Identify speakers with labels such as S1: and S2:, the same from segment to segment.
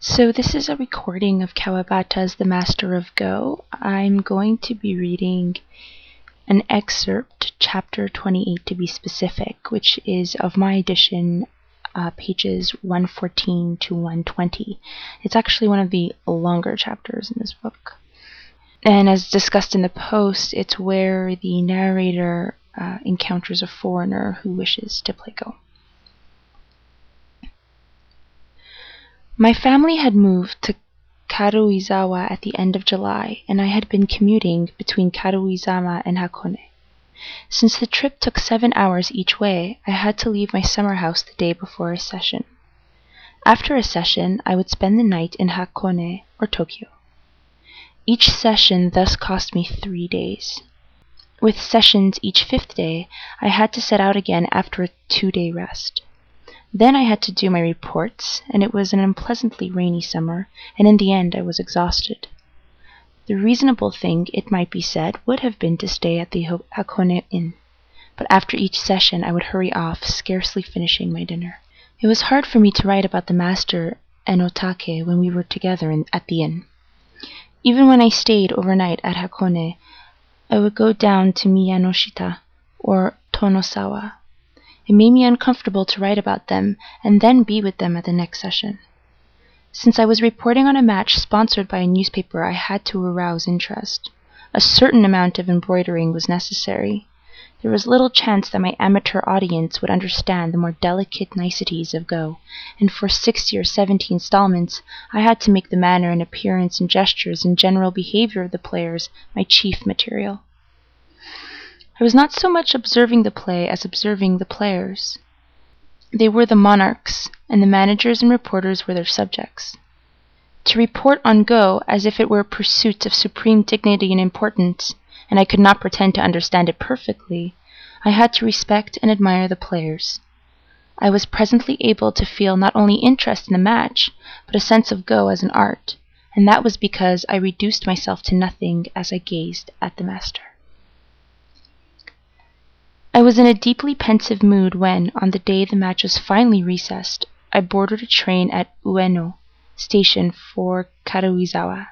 S1: So this is a recording of Kawabata's The Master of Go. I'm going to be reading an excerpt, chapter 28 to be specific, which is of my edition, uh, pages 114 to 120. It's actually one of the longer chapters in this book. And as discussed in the post, it's where the narrator uh, encounters a foreigner who wishes to play Go. My family had moved to Karuizawa at the end of July, and I had been commuting between Karuizawa and Hakone. Since the trip took seven hours each way, I had to leave my summer house the day before a session. After a session, I would spend the night in Hakone or Tokyo. Each session thus cost me three days. With sessions each fifth day, I had to set out again after a two day rest. Then I had to do my reports, and it was an unpleasantly rainy summer, and in the end I was exhausted. The reasonable thing, it might be said, would have been to stay at the Hakone Inn, but after each session I would hurry off, scarcely finishing my dinner. It was hard for me to write about the master and Otake when we were together at the inn. Even when I stayed overnight at Hakone, I would go down to Miyanoshita or Tonosawa. It made me uncomfortable to write about them and then be with them at the next session. Since I was reporting on a match sponsored by a newspaper, I had to arouse interest. A certain amount of embroidering was necessary. There was little chance that my amateur audience would understand the more delicate niceties of Go, and for sixty or seventy installments I had to make the manner and appearance and gestures and general behavior of the players my chief material. I was not so much observing the play as observing the players. They were the monarchs, and the managers and reporters were their subjects. To report on Go as if it were a pursuit of supreme dignity and importance, and I could not pretend to understand it perfectly, I had to respect and admire the players. I was presently able to feel not only interest in the match, but a sense of Go as an art, and that was because I reduced myself to nothing as I gazed at the master. Was in a deeply pensive mood when, on the day the match was finally recessed, I boarded a train at Ueno station for Karuizawa.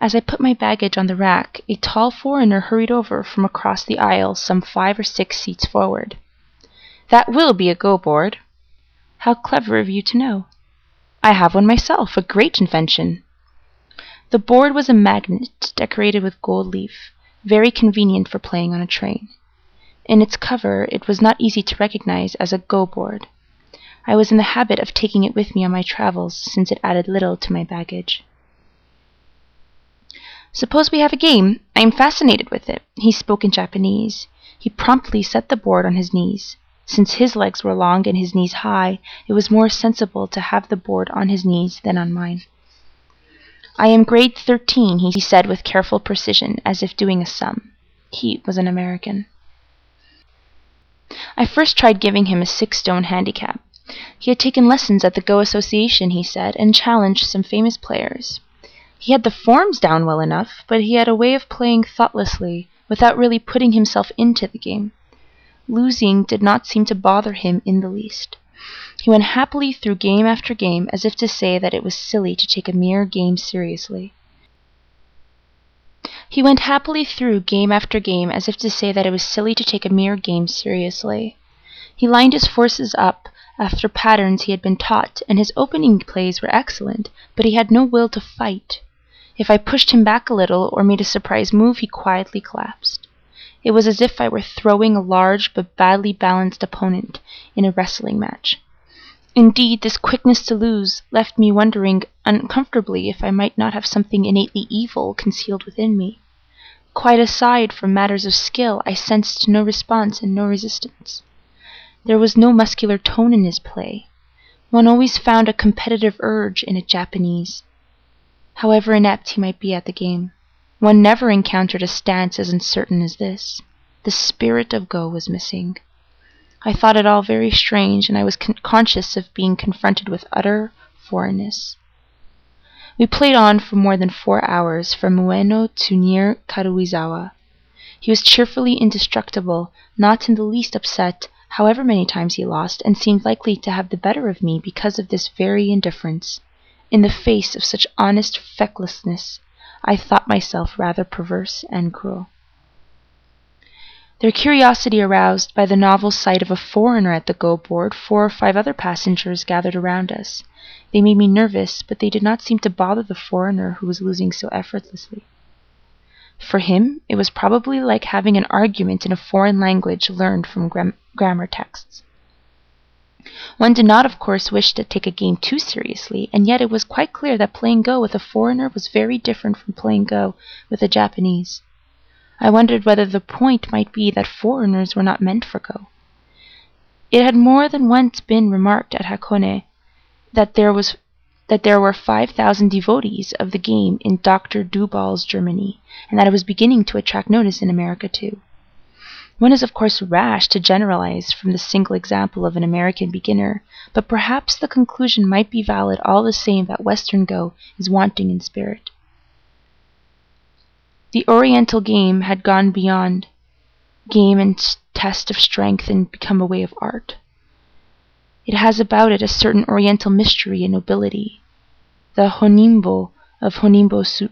S1: As I put my baggage on the rack, a tall foreigner hurried over from across the aisle some five or six seats forward. That will be a go board. How clever of you to know. I have one myself, a great invention. The board was a magnet decorated with gold leaf, very convenient for playing on a train. In its cover it was not easy to recognize as a Go board. I was in the habit of taking it with me on my travels, since it added little to my baggage. Suppose we have a game. I am fascinated with it. He spoke in Japanese. He promptly set the board on his knees. Since his legs were long and his knees high, it was more sensible to have the board on his knees than on mine. I am grade thirteen, he said with careful precision, as if doing a sum. He was an American. I first tried giving him a six stone handicap. He had taken lessons at the Go Association, he said, and challenged some famous players. He had the forms down well enough, but he had a way of playing thoughtlessly, without really putting himself into the game. Losing did not seem to bother him in the least. He went happily through game after game as if to say that it was silly to take a mere game seriously. He went happily through game after game as if to say that it was silly to take a mere game seriously. He lined his forces up after patterns he had been taught, and his opening plays were excellent, but he had no will to fight. If I pushed him back a little or made a surprise move he quietly collapsed. It was as if I were throwing a large but badly balanced opponent in a wrestling match. Indeed, this quickness to lose left me wondering uncomfortably if I might not have something innately evil concealed within me. Quite aside from matters of skill, I sensed no response and no resistance. There was no muscular tone in his play. One always found a competitive urge in a Japanese. However inept he might be at the game, one never encountered a stance as uncertain as this. The spirit of Go was missing. I thought it all very strange, and I was con conscious of being confronted with utter foreignness. We played on for more than four hours, from Ueno to near Karuizawa. He was cheerfully indestructible, not in the least upset, however many times he lost, and seemed likely to have the better of me because of this very indifference. in the face of such honest fecklessness, I thought myself rather perverse and cruel. Their curiosity aroused by the novel sight of a foreigner at the go board, four or five other passengers gathered around us. They made me nervous, but they did not seem to bother the foreigner who was losing so effortlessly. For him, it was probably like having an argument in a foreign language learned from gram grammar texts. One did not, of course, wish to take a game too seriously, and yet it was quite clear that playing Go with a foreigner was very different from playing Go with a Japanese. I wondered whether the point might be that foreigners were not meant for Go. It had more than once been remarked at Hakone that there was that there were 5,000 devotees of the game in Dr. Dueball's Germany, and that it was beginning to attract notice in America too. One is of course rash to generalize from the single example of an American beginner, but perhaps the conclusion might be valid all the same that Western Go is wanting in spirit. The Oriental game had gone beyond game and test of strength and become a way of art. It has about it a certain Oriental mystery and nobility. The Honimbo of Honimbo,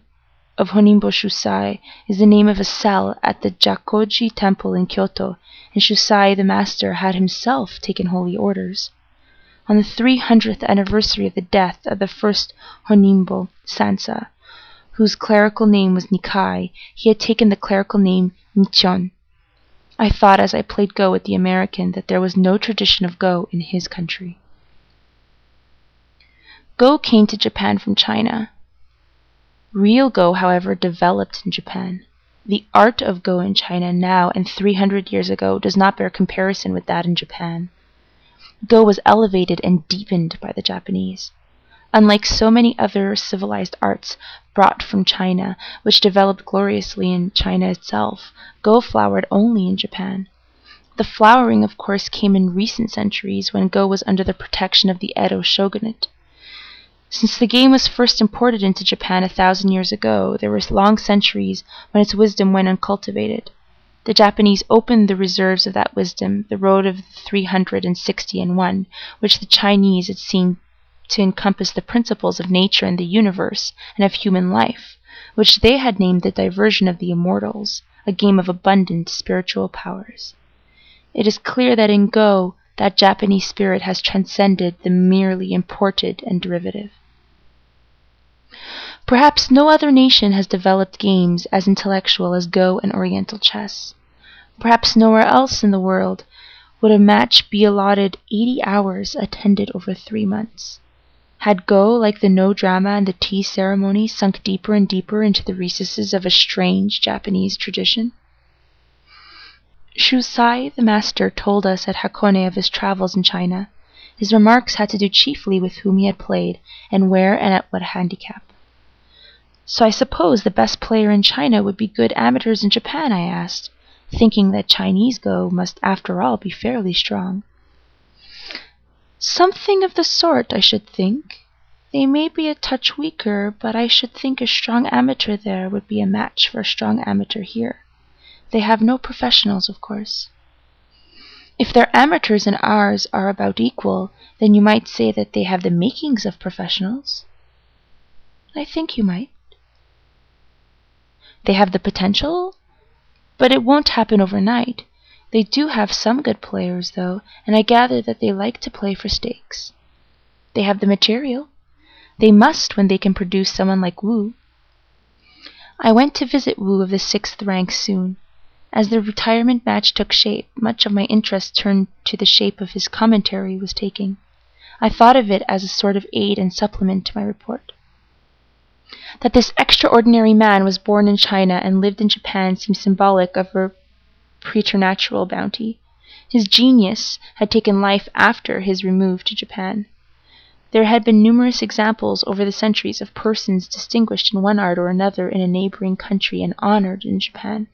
S1: of Honimbo Shusai is the name of a cell at the Jakoji temple in Kyoto, and Shusai the master had himself taken holy orders. On the three hundredth anniversary of the death of the first Honimbo Sansa, whose clerical name was Nikkai, he had taken the clerical name Nichion. I thought as I played Go with the American that there was no tradition of Go in his country. Go came to Japan from China. Real Go, however, developed in Japan. The art of Go in China now and 300 years ago does not bear comparison with that in Japan. Go was elevated and deepened by the Japanese. Unlike so many other civilized arts brought from China, which developed gloriously in China itself, Go flowered only in Japan. The flowering, of course, came in recent centuries when Go was under the protection of the Edo shogunate. Since the game was first imported into Japan a thousand years ago, there were long centuries when its wisdom went uncultivated. The Japanese opened the reserves of that wisdom, the road of the three hundred and sixty and one, which the Chinese had seen to encompass the principles of nature and the universe, and of human life, which they had named the diversion of the immortals, a game of abundant spiritual powers. It is clear that in Go that Japanese spirit has transcended the merely imported and derivative. Perhaps no other nation has developed games as intellectual as Go and Oriental chess. Perhaps nowhere else in the world would a match be allotted 80 hours attended over three months. Had Go, like the no drama and the tea ceremony, sunk deeper and deeper into the recesses of a strange Japanese tradition? Shusai, the master, told us at Hakone of his travels in China. His remarks had to do chiefly with whom he had played, and where and at what handicap. So I suppose the best player in China would be good amateurs in Japan, I asked, thinking that Chinese Go must after all be fairly strong. Something of the sort, I should think. They may be a touch weaker, but I should think a strong amateur there would be a match for a strong amateur here. They have no professionals, of course. If their amateurs and ours are about equal, then you might say that they have the makings of professionals. I think you might. They have the potential, but it won't happen overnight. They do have some good players, though, and I gather that they like to play for stakes. They have the material. They must when they can produce someone like Wu. I went to visit Wu of the sixth rank soon. As the retirement match took shape, much of my interest turned to the shape of his commentary was taking. I thought of it as a sort of aid and supplement to my report. That this extraordinary man was born in China and lived in Japan seemed symbolic of a preternatural bounty. His genius had taken life after his remove to Japan. There had been numerous examples over the centuries of persons distinguished in one art or another in a neighboring country and honored in Japan.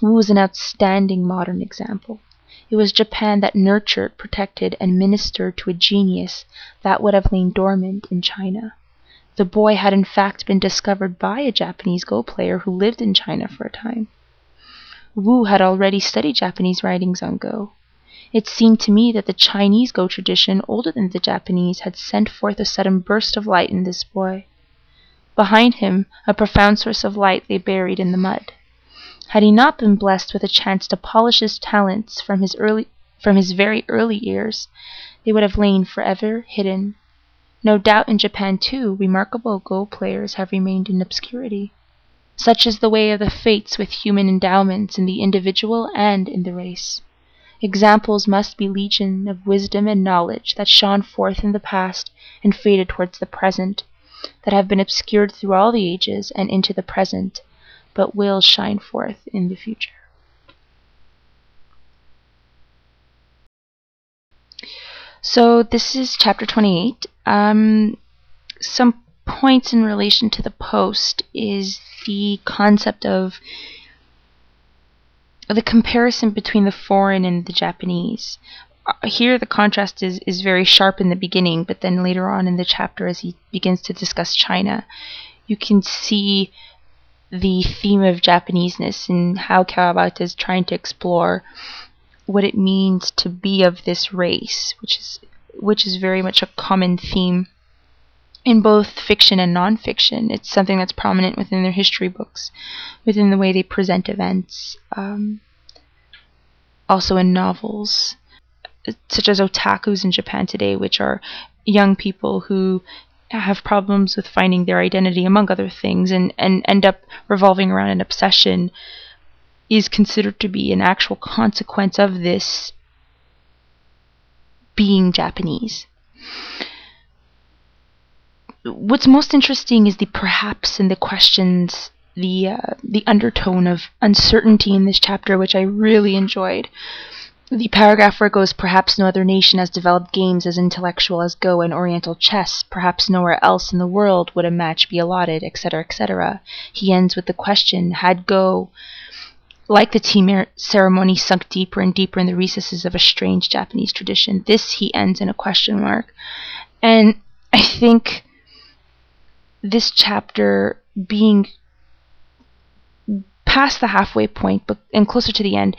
S1: Wu was an outstanding modern example. It was Japan that nurtured, protected, and ministered to a genius that would have lain dormant in China. The boy had in fact been discovered by a Japanese Go player who lived in China for a time. Wu had already studied Japanese writings on Go. It seemed to me that the Chinese Go tradition, older than the Japanese, had sent forth a sudden burst of light in this boy. Behind him, a profound source of light lay buried in the mud. Had he not been blessed with a chance to polish his talents from his early from his very early years, they would have lain forever hidden. No doubt in Japan, too, remarkable Go players have remained in obscurity. Such is the way of the fates with human endowments in the individual and in the race. Examples must be legion of wisdom and knowledge that shone forth in the past and faded towards the present, that have been obscured through all the ages and into the present, but will shine forth in the future. So this is chapter 28. Um, some points in relation to the post is the concept of the comparison between the foreign and the Japanese. Uh, here, the contrast is, is very sharp in the beginning, but then later on in the chapter, as he begins to discuss China, you can see the theme of Japaneseness and how Kawabata is trying to explore what it means to be of this race, which is which is very much a common theme in both fiction and nonfiction. It's something that's prominent within their history books, within the way they present events, um, also in novels, such as otakus in Japan today, which are young people who have problems with finding their identity, among other things, and, and end up revolving around an obsession, is considered to be an actual consequence of this being Japanese what's most interesting is the perhaps and the questions, the uh, the undertone of uncertainty in this chapter, which I really enjoyed. The paragraph where it goes, perhaps no other nation has developed games as intellectual as Go and Oriental chess. Perhaps nowhere else in the world would a match be allotted, etc., etc. He ends with the question, had Go, like the tea ceremony, sunk deeper and deeper in the recesses of a strange Japanese tradition? This he ends in a question mark. And I think this chapter being past the halfway point but and closer to the end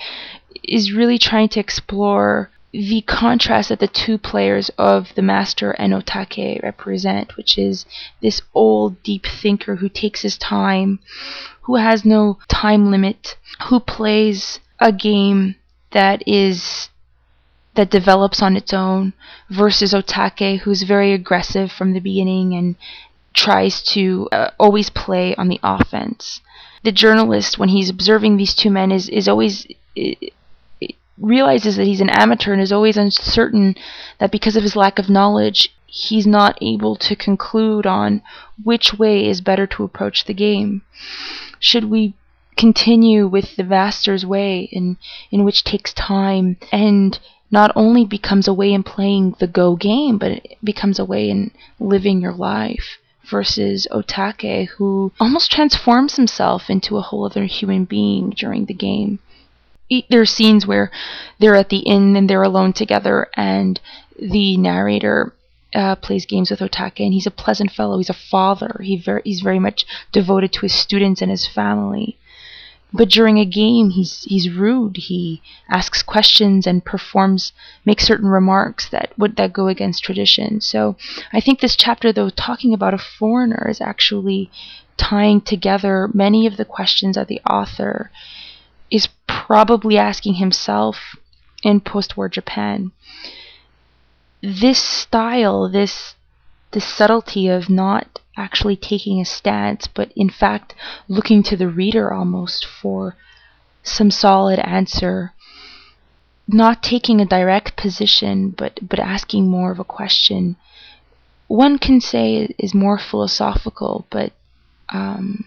S1: is really trying to explore the contrast that the two players of the master and otake represent, which is this old deep thinker who takes his time, who has no time limit, who plays a game that is that develops on its own versus otake who's very aggressive from the beginning and tries to uh, always play on the offense. The journalist, when he's observing these two men, is is always realizes that he's an amateur and is always uncertain that because of his lack of knowledge, he's not able to conclude on which way is better to approach the game. Should we continue with the Master's way, in in which takes time and not only becomes a way in playing the Go game, but it becomes a way in living your life? Versus Otake, who almost transforms himself into a whole other human being during the game. There are scenes where they're at the inn and they're alone together, and the narrator uh, plays games with Otake, and he's a pleasant fellow. He's a father. He very, he's very much devoted to his students and his family. But during a game, he's he's rude. He asks questions and performs, makes certain remarks that would that go against tradition. So I think this chapter, though, talking about a foreigner, is actually tying together many of the questions that the author is probably asking himself in post-war Japan. This style, this this subtlety of not actually taking a stance, but in fact looking to the reader almost for some solid answer. Not taking a direct position, but, but asking more of a question. One can say is more philosophical, but um,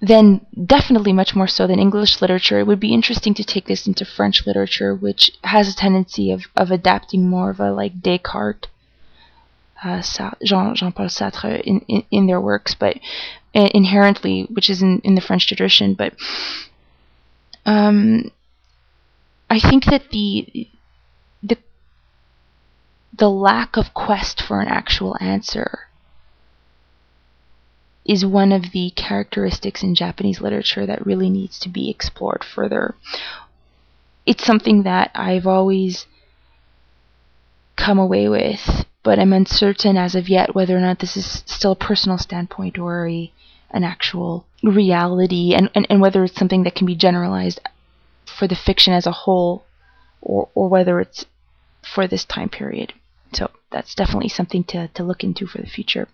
S1: then definitely much more so than English literature. It would be interesting to take this into French literature, which has a tendency of, of adapting more of a like Descartes uh, Jean Jean Paul Sartre in, in, in their works, but uh, inherently, which is in, in the French tradition. But um, I think that the the the lack of quest for an actual answer is one of the characteristics in Japanese literature that really needs to be explored further. it's something that I've always come away with, but I'm uncertain as of yet whether or not this is still a personal standpoint or a an actual reality and, and, and whether it's something that can be generalized for the fiction as a whole or, or whether it's for this time period. So that's definitely something to, to look into for the future.